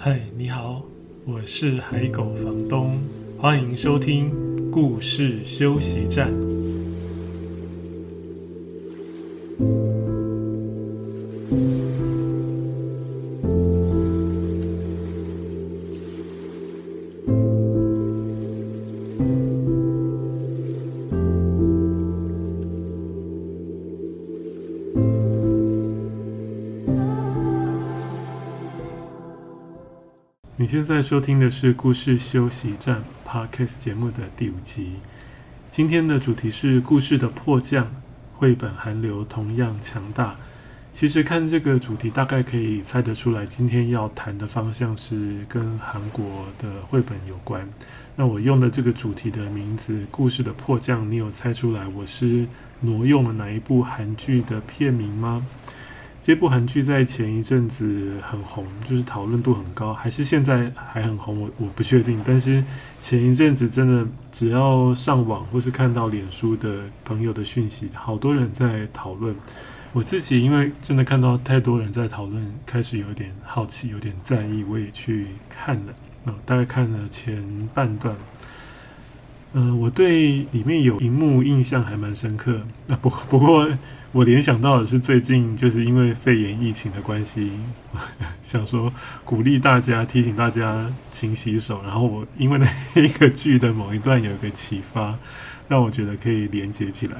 嗨，你好，我是海狗房东，欢迎收听故事休息站。在收听的是故事休息站 Podcast 节目的第五集。今天的主题是故事的迫降，绘本韩流同样强大。其实看这个主题，大概可以猜得出来，今天要谈的方向是跟韩国的绘本有关。那我用的这个主题的名字“故事的迫降”，你有猜出来我是挪用了哪一部韩剧的片名吗？这部韩剧在前一阵子很红，就是讨论度很高，还是现在还很红？我我不确定。但是前一阵子真的，只要上网或是看到脸书的朋友的讯息，好多人在讨论。我自己因为真的看到太多人在讨论，开始有点好奇，有点在意，我也去看了。嗯，大概看了前半段。嗯、我对里面有一幕印象还蛮深刻。啊，不 不过我联想到的是最近就是因为肺炎疫情的关系，想说鼓励大家、提醒大家勤洗手。然后我因为那 一个剧的某一段有一个启发，让我觉得可以连接起来。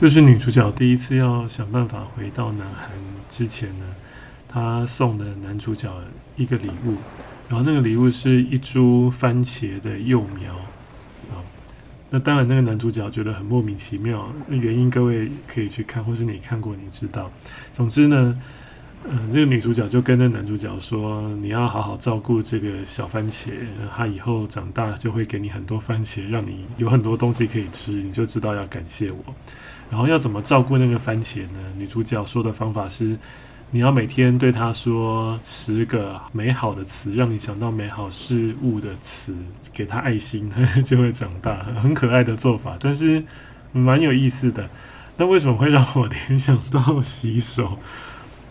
就是女主角第一次要想办法回到南韩之前呢，她送了男主角一个礼物，然后那个礼物是一株番茄的幼苗。那当然，那个男主角觉得很莫名其妙，原因各位可以去看，或是你看过，你知道。总之呢，嗯、那个女主角就跟那男主角说：“你要好好照顾这个小番茄，他以后长大就会给你很多番茄，让你有很多东西可以吃，你就知道要感谢我。”然后要怎么照顾那个番茄呢？女主角说的方法是。你要每天对他说十个美好的词，让你想到美好事物的词，给他爱心，他 就会长大。很可爱的做法，但是蛮有意思的。那为什么会让我联想到洗手？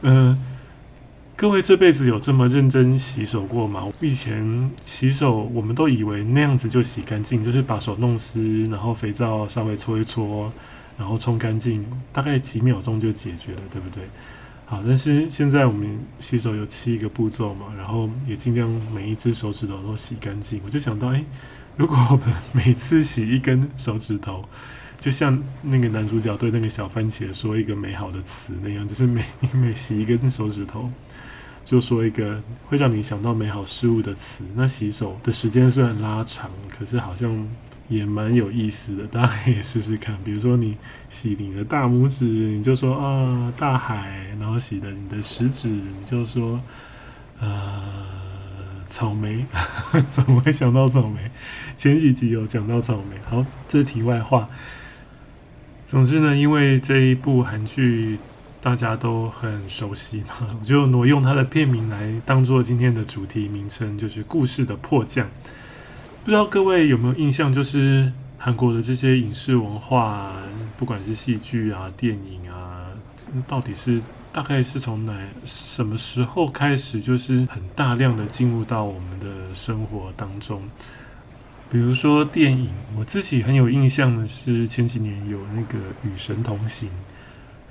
嗯、各位这辈子有这么认真洗手过吗？以前洗手，我们都以为那样子就洗干净，就是把手弄湿，然后肥皂稍微搓一搓，然后冲干净，大概几秒钟就解决了，对不对？好，但是现在我们洗手有七个步骤嘛，然后也尽量每一只手指头都洗干净。我就想到，哎，如果我们每次洗一根手指头，就像那个男主角对那个小番茄说一个美好的词那样，就是每 每洗一根手指头，就说一个会让你想到美好事物的词。那洗手的时间虽然拉长，可是好像。也蛮有意思的，大家可以试试看。比如说，你洗你的大拇指，你就说啊大海；然后洗的你的食指，你就说呃草莓。怎么会想到草莓？前几集有讲到草莓。好，这是题外话。总之呢，因为这一部韩剧大家都很熟悉嘛，我就挪用它的片名来当做今天的主题名称，就是故事的迫降。不知道各位有没有印象，就是韩国的这些影视文化，不管是戏剧啊、电影啊，到底是大概是从哪什么时候开始，就是很大量的进入到我们的生活当中。比如说电影，我自己很有印象的是前几年有那个《与神同行》，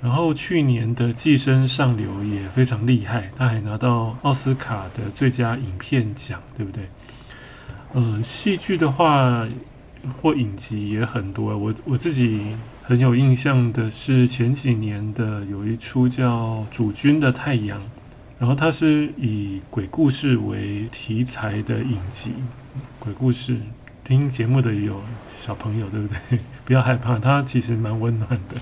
然后去年的《寄生上流》也非常厉害，他还拿到奥斯卡的最佳影片奖，对不对？嗯，戏剧的话或影集也很多。我我自己很有印象的是前几年的有一出叫《主君的太阳》，然后它是以鬼故事为题材的影集。鬼故事，听节目的有小朋友对不对？不要害怕，它其实蛮温暖的。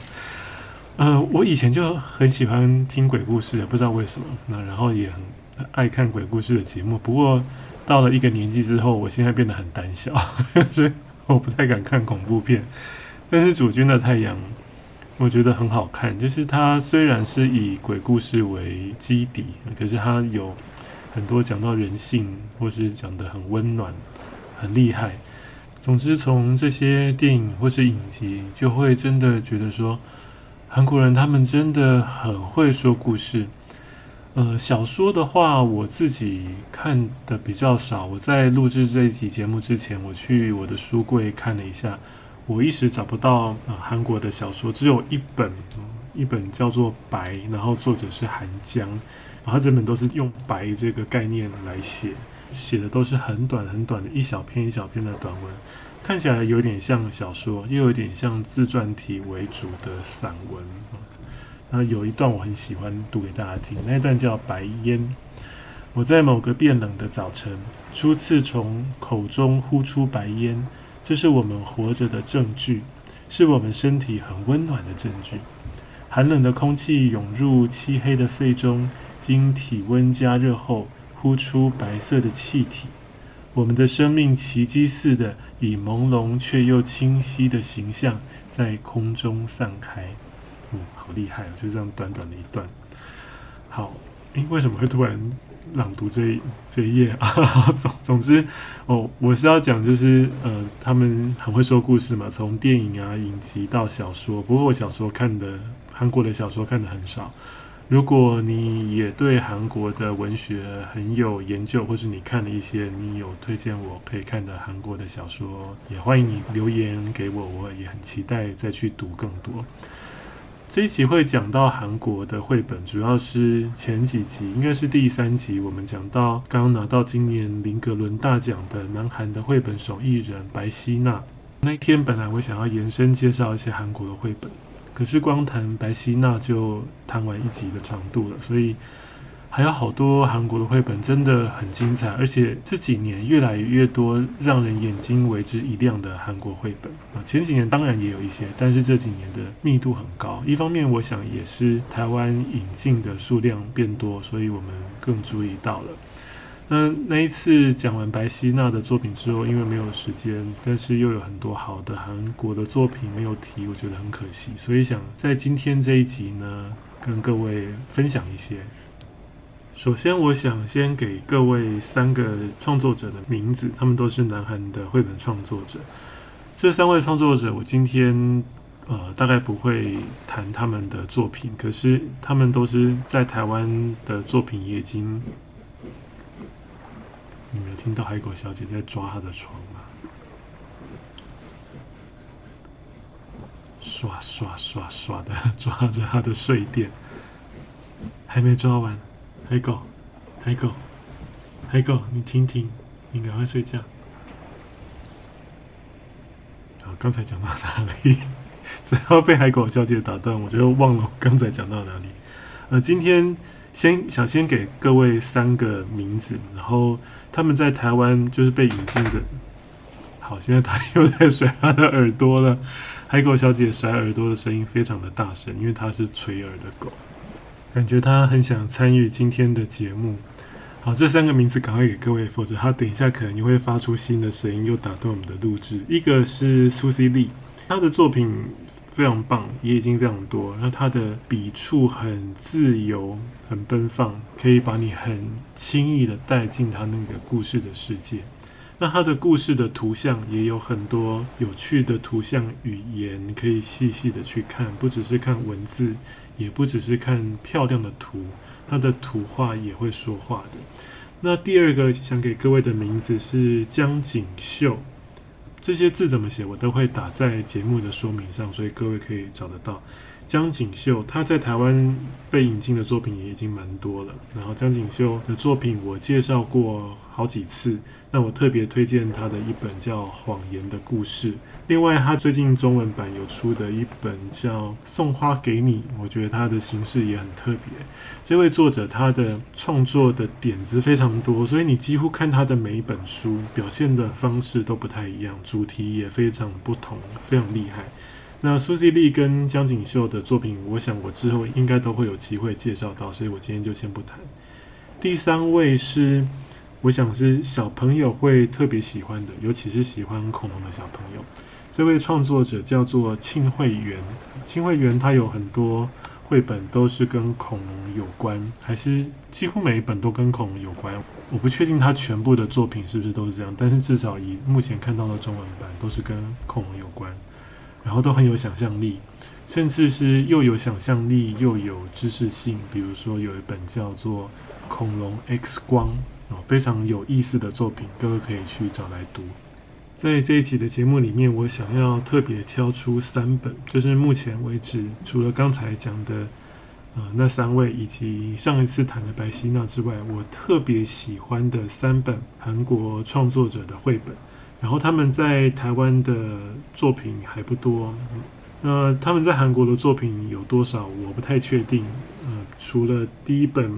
嗯，我以前就很喜欢听鬼故事，也不知道为什么。那然后也很爱看鬼故事的节目，不过。到了一个年纪之后，我现在变得很胆小，所以我不太敢看恐怖片。但是《主君的太阳》我觉得很好看，就是它虽然是以鬼故事为基底，可是它有很多讲到人性，或是讲得很温暖、很厉害。总之，从这些电影或是影集，就会真的觉得说，韩国人他们真的很会说故事。呃，小说的话，我自己看的比较少。我在录制这一集节目之前，我去我的书柜看了一下，我一时找不到呃韩国的小说，只有一本，一本叫做《白》，然后作者是韩江，然后这本都是用“白”这个概念来写，写的都是很短很短的一小篇一小篇的短文，看起来有点像小说，又有点像自传体为主的散文。那有一段我很喜欢读给大家听，那一段叫《白烟》。我在某个变冷的早晨，初次从口中呼出白烟，这是我们活着的证据，是我们身体很温暖的证据。寒冷的空气涌入漆黑的肺中，经体温加热后，呼出白色的气体。我们的生命奇迹似的以朦胧却又清晰的形象在空中散开。好厉害啊！就这样短短的一段，好，诶，为什么会突然朗读这一这一页 啊？总总之，哦，我是要讲，就是呃，他们很会说故事嘛，从电影啊、影集到小说。不过我小说看的，韩国的小说看的很少。如果你也对韩国的文学很有研究，或是你看了一些，你有推荐我可以看的韩国的小说，也欢迎你留言给我，我也很期待再去读更多。这一集会讲到韩国的绘本，主要是前几集，应该是第三集，我们讲到刚拿到今年林格伦大奖的南韩的绘本手艺人白希娜。那天本来我想要延伸介绍一些韩国的绘本，可是光谈白希娜就谈完一集的长度了，所以。还有好多韩国的绘本真的很精彩，而且这几年越来越多让人眼睛为之一亮的韩国绘本啊。前几年当然也有一些，但是这几年的密度很高。一方面，我想也是台湾引进的数量变多，所以我们更注意到了。那那一次讲完白希娜的作品之后，因为没有时间，但是又有很多好的韩国的作品没有提，我觉得很可惜，所以想在今天这一集呢，跟各位分享一些。首先，我想先给各位三个创作者的名字，他们都是南韩的绘本创作者。这三位创作者，我今天呃大概不会谈他们的作品，可是他们都是在台湾的作品也已经。你没有听到海狗小姐在抓她的床吗？刷刷刷刷的 抓着她的睡垫，还没抓完。海狗，海狗，海狗，你听听，你赶快睡觉。好，刚才讲到哪里？只要被海狗小姐打断，我就忘了刚才讲到哪里。呃，今天先想先给各位三个名字，然后他们在台湾就是被引进的。好，现在他又在甩他的耳朵了。海狗小姐甩耳朵的声音非常的大声，因为它是垂耳的狗。感觉他很想参与今天的节目。好，这三个名字赶快给各位，否则他等一下可能又会发出新的声音，又打断我们的录制。一个是苏西丽，他的作品非常棒，也已经非常多。那他的笔触很自由，很奔放，可以把你很轻易的带进他那个故事的世界。那他的故事的图像也有很多有趣的图像语言，可以细细的去看，不只是看文字。也不只是看漂亮的图，他的图画也会说话的。那第二个想给各位的名字是江景秀，这些字怎么写我都会打在节目的说明上，所以各位可以找得到。江景秀他在台湾被引进的作品也已经蛮多了，然后江景秀的作品我介绍过好几次，那我特别推荐他的一本叫《谎言的故事》。另外，他最近中文版有出的一本叫《送花给你》，我觉得他的形式也很特别。这位作者他的创作的点子非常多，所以你几乎看他的每一本书，表现的方式都不太一样，主题也非常不同，非常厉害。那苏西丽跟江景秀的作品，我想我之后应该都会有机会介绍到，所以我今天就先不谈。第三位是。我想是小朋友会特别喜欢的，尤其是喜欢恐龙的小朋友。这位创作者叫做庆惠媛，庆惠媛他有很多绘本都是跟恐龙有关，还是几乎每一本都跟恐龙有关。我不确定他全部的作品是不是都是这样，但是至少以目前看到的中文版都是跟恐龙有关，然后都很有想象力。甚至是又有想象力又有知识性。比如说有一本叫做《恐龙 X 光》啊，非常有意思的作品，各位可以去找来读。在这一集的节目里面，我想要特别挑出三本，就是目前为止除了刚才讲的呃那三位，以及上一次谈的白希娜之外，我特别喜欢的三本韩国创作者的绘本。然后他们在台湾的作品还不多，那、他们在韩国的作品有多少，我不太确定。呃，除了第一本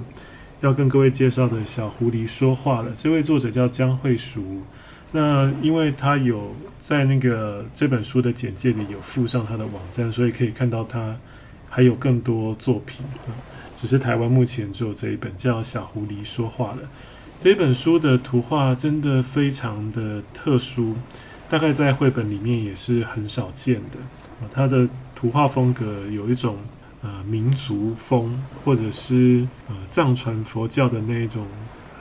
要跟各位介绍的小狐狸说话了，这位作者叫姜惠淑。那因为他有在那个这本书的简介里有附上他的网站，所以可以看到他还有更多作品。只是台湾目前只有这一本叫《小狐狸说话了》。这本书的图画真的非常的特殊，大概在绘本里面也是很少见的。它的图画风格有一种呃民族风，或者是呃藏传佛教的那种。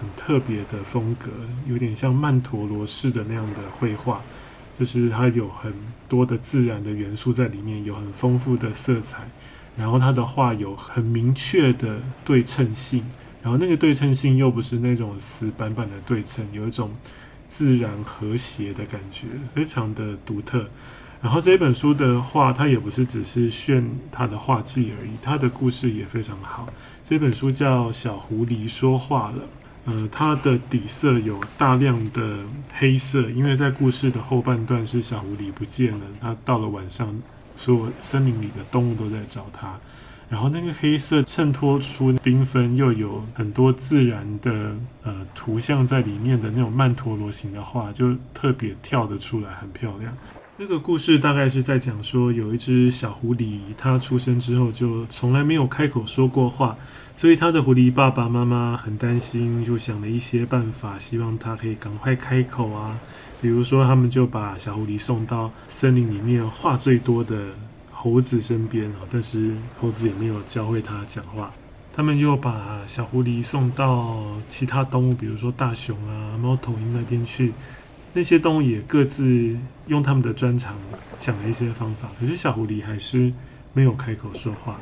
很特别的风格，有点像曼陀罗式的那样的绘画，就是它有很多的自然的元素在里面，有很丰富的色彩，然后它的画有很明确的对称性，然后那个对称性又不是那种死板板的对称，有一种自然和谐的感觉，非常的独特。然后这本书的画，它也不是只是炫它的画技而已，它的故事也非常好。这本书叫《小狐狸说话了》。呃，它的底色有大量的黑色，因为在故事的后半段是小狐狸不见了，它到了晚上，所有森林里的动物都在找它，然后那个黑色衬托出缤纷又有很多自然的呃图像在里面的那种曼陀罗形的画，就特别跳得出来，很漂亮。这个故事大概是在讲说，有一只小狐狸，它出生之后就从来没有开口说过话，所以他的狐狸爸爸妈妈很担心，就想了一些办法，希望他可以赶快开口啊。比如说，他们就把小狐狸送到森林里面话最多的猴子身边啊，但是猴子也没有教会它讲话。他们又把小狐狸送到其他动物，比如说大熊啊、猫头鹰那边去。那些动物也各自用他们的专长想了一些方法，可是小狐狸还是没有开口说话。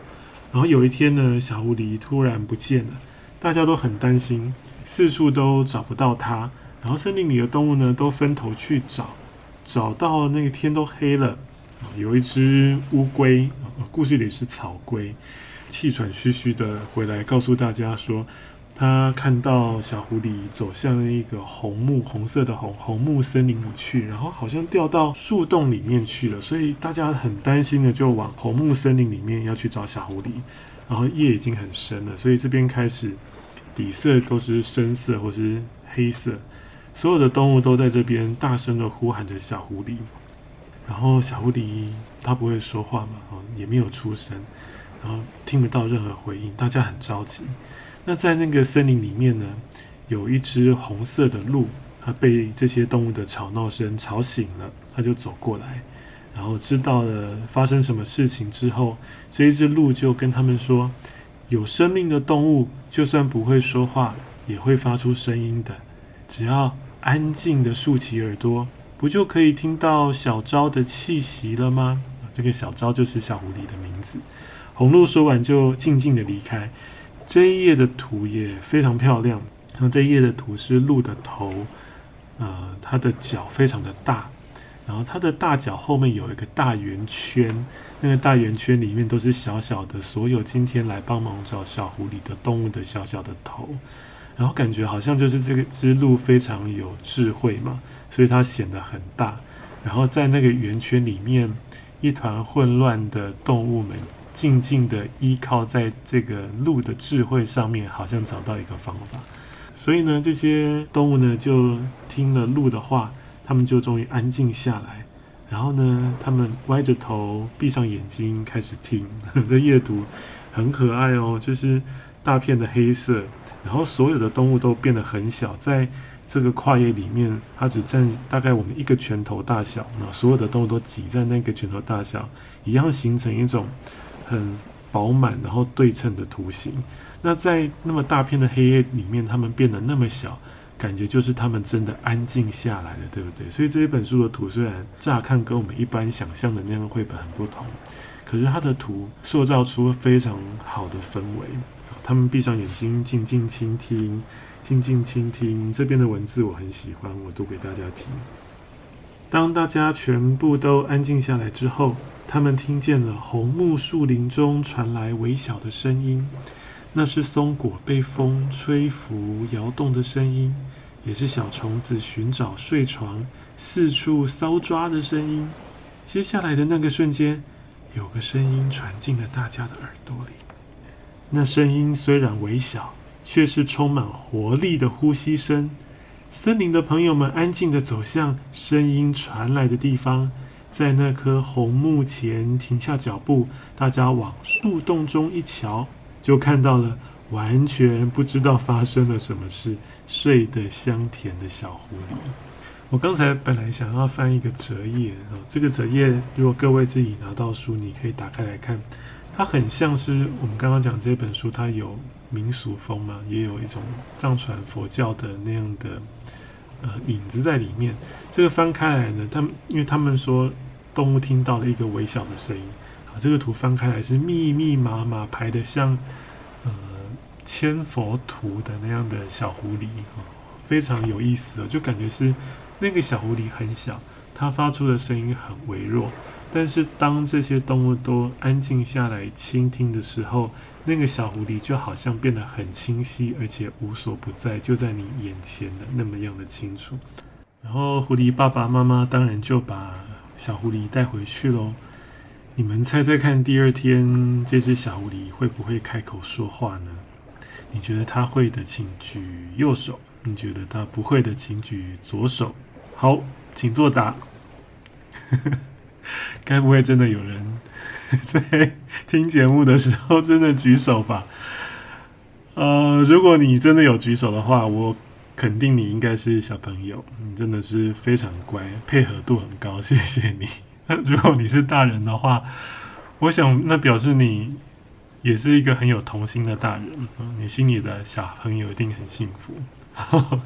然后有一天呢，小狐狸突然不见了，大家都很担心，四处都找不到它。然后森林里的动物呢，都分头去找，找到那个天都黑了。有一只乌龟，故事里是草龟，气喘吁吁的回来告诉大家说。他看到小狐狸走向一个红木，红色的红红木森林里去，然后好像掉到树洞里面去了，所以大家很担心的就往红木森林里面要去找小狐狸。然后夜已经很深了，所以这边开始底色都是深色或是黑色，所有的动物都在这边大声的呼喊着小狐狸。然后小狐狸它不会说话嘛，也没有出声，然后听不到任何回应，大家很着急。那在那个森林里面呢，有一只红色的鹿，它被这些动物的吵闹声吵醒了，它就走过来，然后知道了发生什么事情之后，这一只鹿就跟他们说：有生命的动物就算不会说话，也会发出声音的，只要安静的竖起耳朵，不就可以听到小昭的气息了吗？这个小昭就是小狐狸的名字。红鹿说完就静静的离开。这一页的图也非常漂亮。那这一页的图是鹿的头，呃，它的脚非常的大，然后它的大脚后面有一个大圆圈，那个大圆圈里面都是小小的，所有今天来帮忙找小狐狸的动物的小小的头，然后感觉好像就是这个只鹿非常有智慧嘛，所以它显得很大。然后在那个圆圈里面，一团混乱的动物们。静静地依靠在这个鹿的智慧上面，好像找到一个方法。所以呢，这些动物呢就听了鹿的话，他们就终于安静下来。然后呢，他们歪着头，闭上眼睛，开始听。这夜读很可爱哦，就是大片的黑色，然后所有的动物都变得很小，在这个跨页里面，它只占大概我们一个拳头大小。那所有的动物都挤在那个拳头大小，一样形成一种。很饱满，然后对称的图形。那在那么大片的黑夜里面，它们变得那么小，感觉就是它们真的安静下来了，对不对？所以这一本书的图虽然乍看跟我们一般想象的那样绘本很不同，可是它的图塑造出非常好的氛围。他们闭上眼睛，静静倾听，静静倾听。这边的文字我很喜欢，我读给大家听。当大家全部都安静下来之后，他们听见了红木树林中传来微小的声音，那是松果被风吹拂摇动的声音，也是小虫子寻找睡床、四处搔抓的声音。接下来的那个瞬间，有个声音传进了大家的耳朵里。那声音虽然微小，却是充满活力的呼吸声。森林的朋友们安静地走向声音传来的地方，在那棵红木前停下脚步。大家往树洞中一瞧，就看到了完全不知道发生了什么事，睡得香甜的小狐狸。我刚才本来想要翻一个折页啊，这个折页如果各位自己拿到书，你可以打开来看。它很像是我们刚刚讲这本书，它有民俗风嘛，也有一种藏传佛教的那样的呃影子在里面。这个翻开来呢，他们因为他们说动物听到了一个微小的声音，啊，这个图翻开来是密密麻麻排的像呃千佛图的那样的小狐狸，啊，非常有意思哦，就感觉是那个小狐狸很小，它发出的声音很微弱。但是当这些动物都安静下来倾听的时候，那个小狐狸就好像变得很清晰，而且无所不在，就在你眼前的那么样的清楚。然后狐狸爸爸妈妈当然就把小狐狸带回去喽。你们猜猜看，第二天这只小狐狸会不会开口说话呢？你觉得它会的，请举右手；你觉得它不会的，请举左手。好，请作答。该不会真的有人 在听节目的时候真的举手吧？呃，如果你真的有举手的话，我肯定你应该是小朋友，你真的是非常乖，配合度很高，谢谢你。那 如果你是大人的话，我想那表示你也是一个很有童心的大人，你心里的小朋友一定很幸福。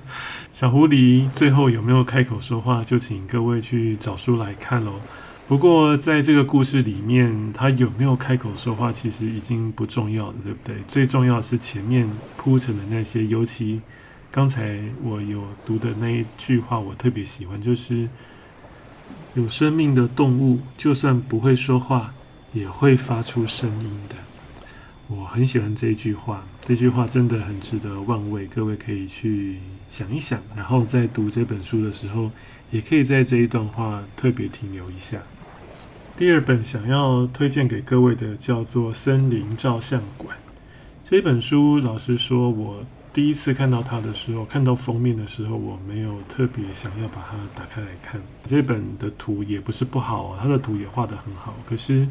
小狐狸最后有没有开口说话，就请各位去找书来看喽。不过，在这个故事里面，他有没有开口说话，其实已经不重要了，对不对？最重要是前面铺陈的那些，尤其刚才我有读的那一句话，我特别喜欢，就是有生命的动物，就算不会说话，也会发出声音的。我很喜欢这一句话，这句话真的很值得玩味，各位可以去想一想，然后在读这本书的时候，也可以在这一段话特别停留一下。第二本想要推荐给各位的叫做《森林照相馆》这本书。老实说，我第一次看到它的时候，看到封面的时候，我没有特别想要把它打开来看。这本的图也不是不好啊，它的图也画得很好。可是，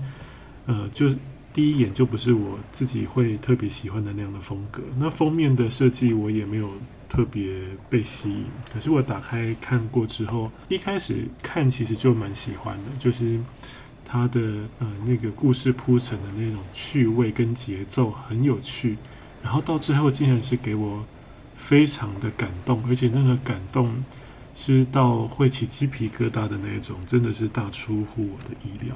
呃，就第一眼就不是我自己会特别喜欢的那样的风格。那封面的设计我也没有特别被吸引。可是我打开看过之后，一开始看其实就蛮喜欢的，就是。他的呃那个故事铺陈的那种趣味跟节奏很有趣，然后到最后竟然是给我非常的感动，而且那个感动是到会起鸡皮疙瘩的那种，真的是大出乎我的意料。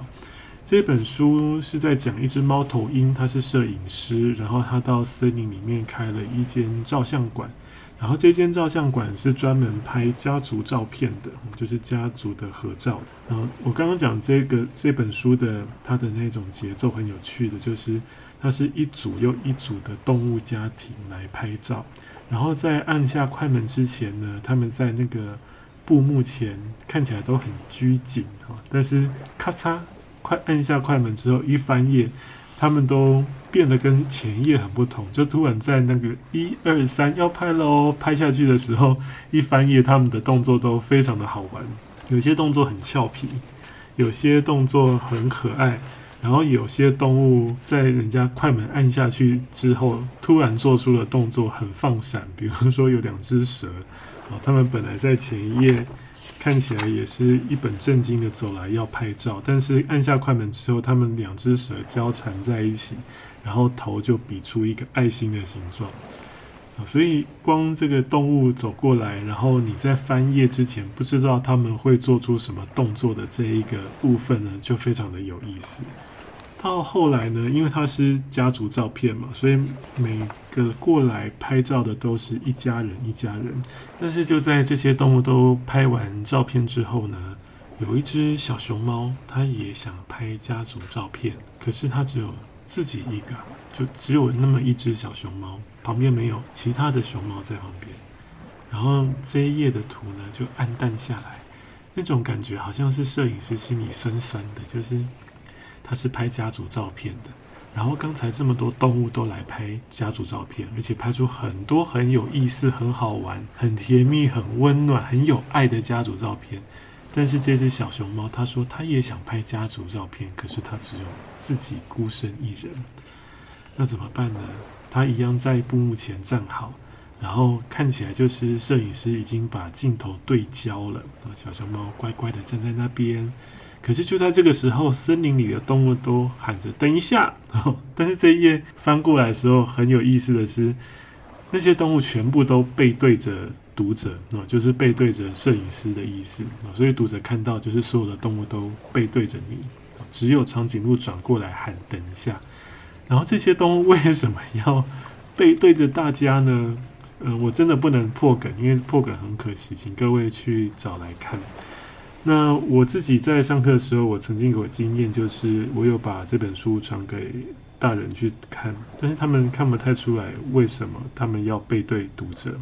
这本书是在讲一只猫头鹰，它是摄影师，然后他到森林里面开了一间照相馆。然后这间照相馆是专门拍家族照片的，就是家族的合照。然后我刚刚讲这个这本书的它的那种节奏很有趣的，就是它是一组又一组的动物家庭来拍照。然后在按下快门之前呢，他们在那个布幕前看起来都很拘谨哈，但是咔嚓快按下快门之后一翻页。他们都变得跟前一页很不同，就突然在那个一二三要拍喽，拍下去的时候，一翻页，他们的动作都非常的好玩，有些动作很俏皮，有些动作很可爱，然后有些动物在人家快门按下去之后，突然做出了动作很放闪，比如说有两只蛇，啊，他们本来在前一页。看起来也是一本正经的走来要拍照，但是按下快门之后，他们两只手交缠在一起，然后头就比出一个爱心的形状。所以光这个动物走过来，然后你在翻页之前不知道他们会做出什么动作的这一个部分呢，就非常的有意思。到后来呢，因为它是家族照片嘛，所以每个过来拍照的都是一家人一家人。但是就在这些动物都拍完照片之后呢，有一只小熊猫，它也想拍家族照片，可是它只有自己一个，就只有那么一只小熊猫，旁边没有其他的熊猫在旁边。然后这一页的图呢，就暗淡下来，那种感觉好像是摄影师心里酸酸的，就是。他是拍家族照片的，然后刚才这么多动物都来拍家族照片，而且拍出很多很有意思、很好玩、很甜蜜、很温暖、很有爱的家族照片。但是这只小熊猫，他说他也想拍家族照片，可是他只有自己孤身一人，那怎么办呢？他一样在布幕前站好，然后看起来就是摄影师已经把镜头对焦了，小熊猫乖乖的站在那边。可是就在这个时候，森林里的动物都喊着“等一下”，但是这一页翻过来的时候，很有意思的是，那些动物全部都背对着读者，就是背对着摄影师的意思，所以读者看到就是所有的动物都背对着你，只有长颈鹿转过来喊“等一下”。然后这些动物为什么要背对着大家呢？嗯，我真的不能破梗，因为破梗很可惜，请各位去找来看。那我自己在上课的时候，我曾经有经验，就是我有把这本书传给大人去看，但是他们看不太出来为什么他们要背对读者，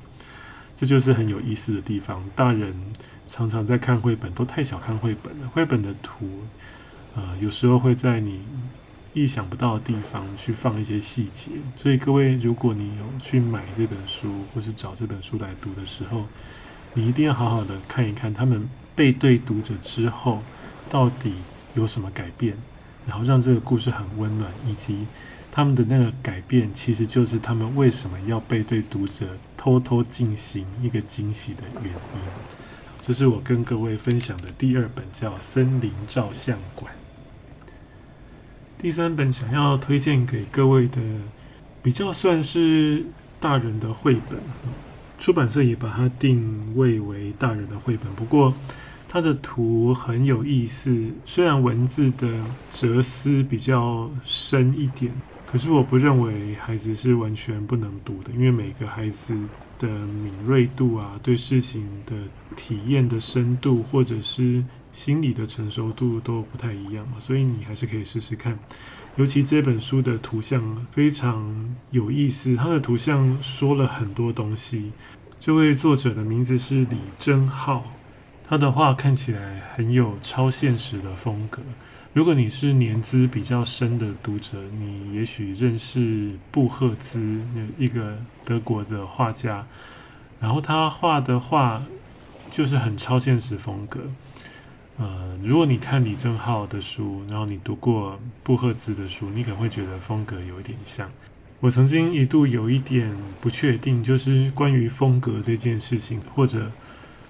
这就是很有意思的地方。大人常常在看绘本，都太小看绘本了。绘本的图，呃，有时候会在你意想不到的地方去放一些细节，所以各位，如果你有去买这本书，或是找这本书来读的时候，你一定要好好的看一看他们。背对读者之后，到底有什么改变？然后让这个故事很温暖，以及他们的那个改变，其实就是他们为什么要背对读者，偷偷进行一个惊喜的原因。这是我跟各位分享的第二本，叫《森林照相馆》。第三本想要推荐给各位的，比较算是大人的绘本，出版社也把它定位为大人的绘本，不过。它的图很有意思，虽然文字的哲思比较深一点，可是我不认为孩子是完全不能读的，因为每个孩子的敏锐度啊，对事情的体验的深度，或者是心理的成熟度都不太一样嘛，所以你还是可以试试看。尤其这本书的图像非常有意思，它的图像说了很多东西。这位作者的名字是李贞浩。他的画看起来很有超现实的风格。如果你是年资比较深的读者，你也许认识布赫兹，一个德国的画家。然后他画的画就是很超现实风格。呃，如果你看李正浩的书，然后你读过布赫兹的书，你可能会觉得风格有一点像。我曾经一度有一点不确定，就是关于风格这件事情，或者。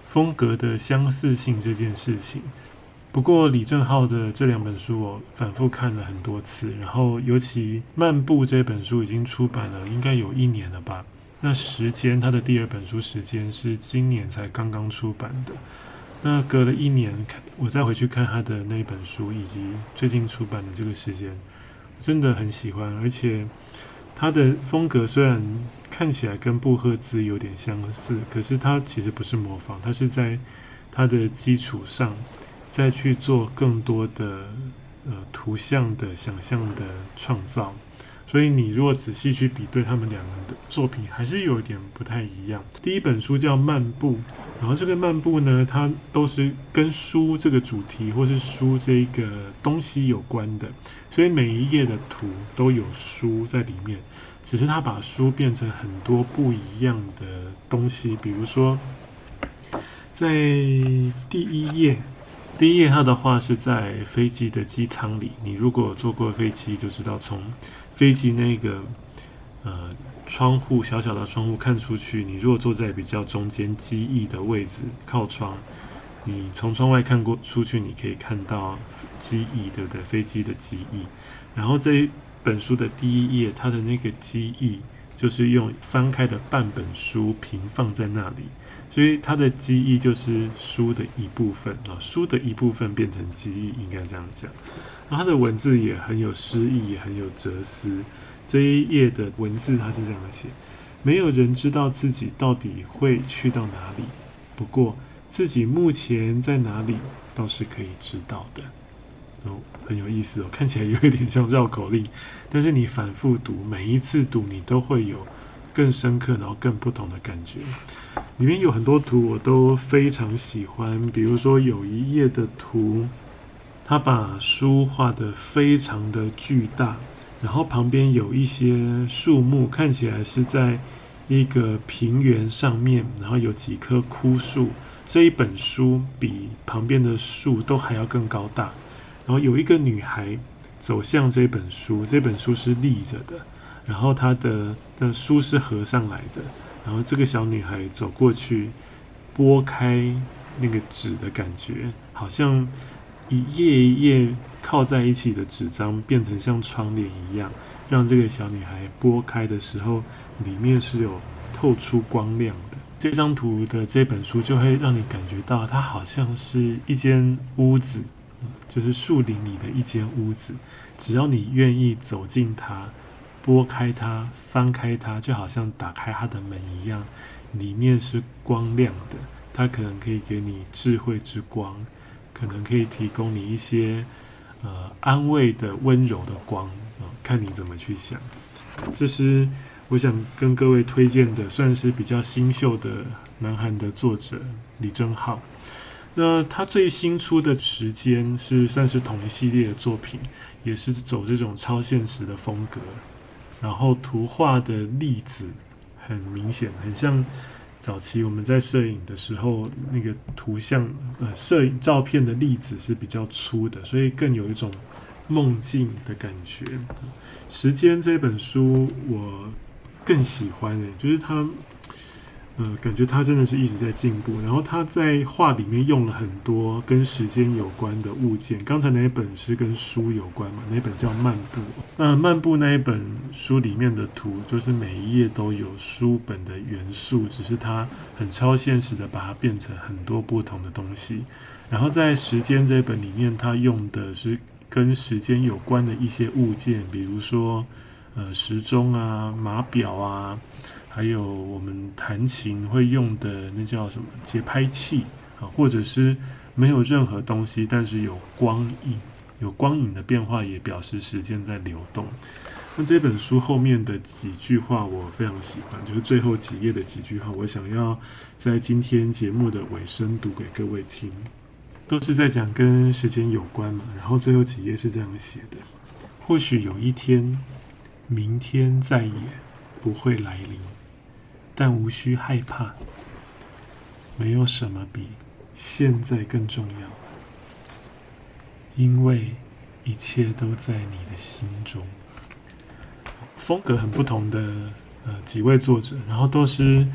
风格的相似性这件事情，不过李正浩的这两本书我反复看了很多次，然后尤其《漫步》这本书已经出版了，应该有一年了吧？那时间，他的第二本书时间是今年才刚刚出版的。那隔了一年，看我再回去看他的那本书，以及最近出版的这个时间，真的很喜欢，而且。他的风格虽然看起来跟布赫兹有点相似，可是他其实不是模仿，他是在他的基础上再去做更多的呃图像的想象的创造。所以你如果仔细去比对他们两个人的作品，还是有一点不太一样。第一本书叫《漫步》，然后这个《漫步》呢，它都是跟书这个主题或是书这个东西有关的，所以每一页的图都有书在里面。只是他把书变成很多不一样的东西，比如说在第一页。第一页，他的画是在飞机的机舱里。你如果坐过飞机，就知道从飞机那个呃窗户小小的窗户看出去，你如果坐在比较中间机翼的位置靠窗，你从窗外看过出去，你可以看到机翼，对不对？飞机的机翼。然后这一本书的第一页，它的那个机翼就是用翻开的半本书平放在那里，所以它的机翼就是书的一部分啊，书的一部分变成机翼，应该这样讲。然后它的文字也很有诗意，也很有哲思。这一页的文字它是这样写：没有人知道自己到底会去到哪里，不过自己目前在哪里倒是可以知道的。哦，很有意思哦，看起来有一点像绕口令，但是你反复读，每一次读你都会有更深刻，然后更不同的感觉。里面有很多图我都非常喜欢，比如说有一页的图，他把书画得非常的巨大，然后旁边有一些树木，看起来是在一个平原上面，然后有几棵枯树。这一本书比旁边的树都还要更高大。然后有一个女孩走向这本书，这本书是立着的，然后她的的书是合上来的，然后这个小女孩走过去，拨开那个纸的感觉，好像一页一页靠在一起的纸张变成像窗帘一样，让这个小女孩拨开的时候，里面是有透出光亮的。这张图的这本书就会让你感觉到，它好像是一间屋子。就是树林里的一间屋子，只要你愿意走进它，拨开它，翻开它，就好像打开它的门一样，里面是光亮的。它可能可以给你智慧之光，可能可以提供你一些呃安慰的温柔的光啊，看你怎么去想。这是我想跟各位推荐的，算是比较新秀的南韩的作者李正浩。那他最新出的时间是算是同一系列的作品，也是走这种超现实的风格，然后图画的例子很明显，很像早期我们在摄影的时候那个图像，呃，摄影照片的例子是比较粗的，所以更有一种梦境的感觉。时间这本书我更喜欢诶，就是他。呃，感觉他真的是一直在进步。然后他在画里面用了很多跟时间有关的物件。刚才那一本是跟书有关嘛？那本叫《漫步》。那《漫步》那一本书里面的图，就是每一页都有书本的元素，只是他很超现实的把它变成很多不同的东西。然后在《时间》这一本里面，他用的是跟时间有关的一些物件，比如说呃时钟啊、码表啊。还有我们弹琴会用的那叫什么节拍器啊，或者是没有任何东西，但是有光影，有光影的变化也表示时间在流动。那这本书后面的几句话我非常喜欢，就是最后几页的几句话，我想要在今天节目的尾声读给各位听，都是在讲跟时间有关嘛。然后最后几页是这样写的：或许有一天，明天再也不会来临。但无需害怕，没有什么比现在更重要，因为一切都在你的心中。风格很不同的呃几位作者，然后都是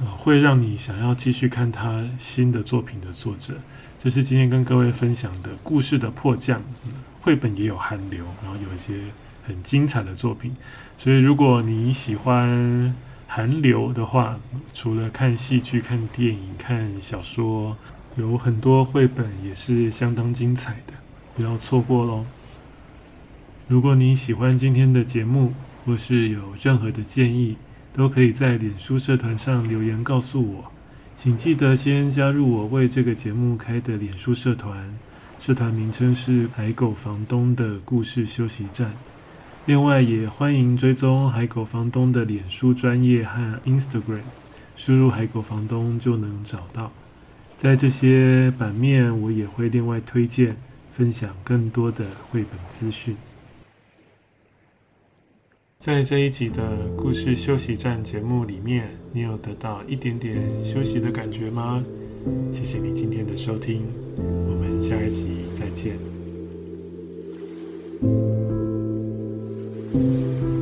呃会让你想要继续看他新的作品的作者。这是今天跟各位分享的故事的迫降，绘本也有韩流，然后有一些很精彩的作品。所以如果你喜欢。韩流的话，除了看戏剧、看电影、看小说，有很多绘本也是相当精彩的，不要错过喽。如果你喜欢今天的节目，或是有任何的建议，都可以在脸书社团上留言告诉我。请记得先加入我为这个节目开的脸书社团，社团名称是“海狗房东的故事休息站”。另外，也欢迎追踪海狗房东的脸书专业和 Instagram，输入“海狗房东”就能找到。在这些版面，我也会另外推荐分享更多的绘本资讯。在这一集的故事休息站节目里面，你有得到一点点休息的感觉吗？谢谢你今天的收听，我们下一集再见。Thank you.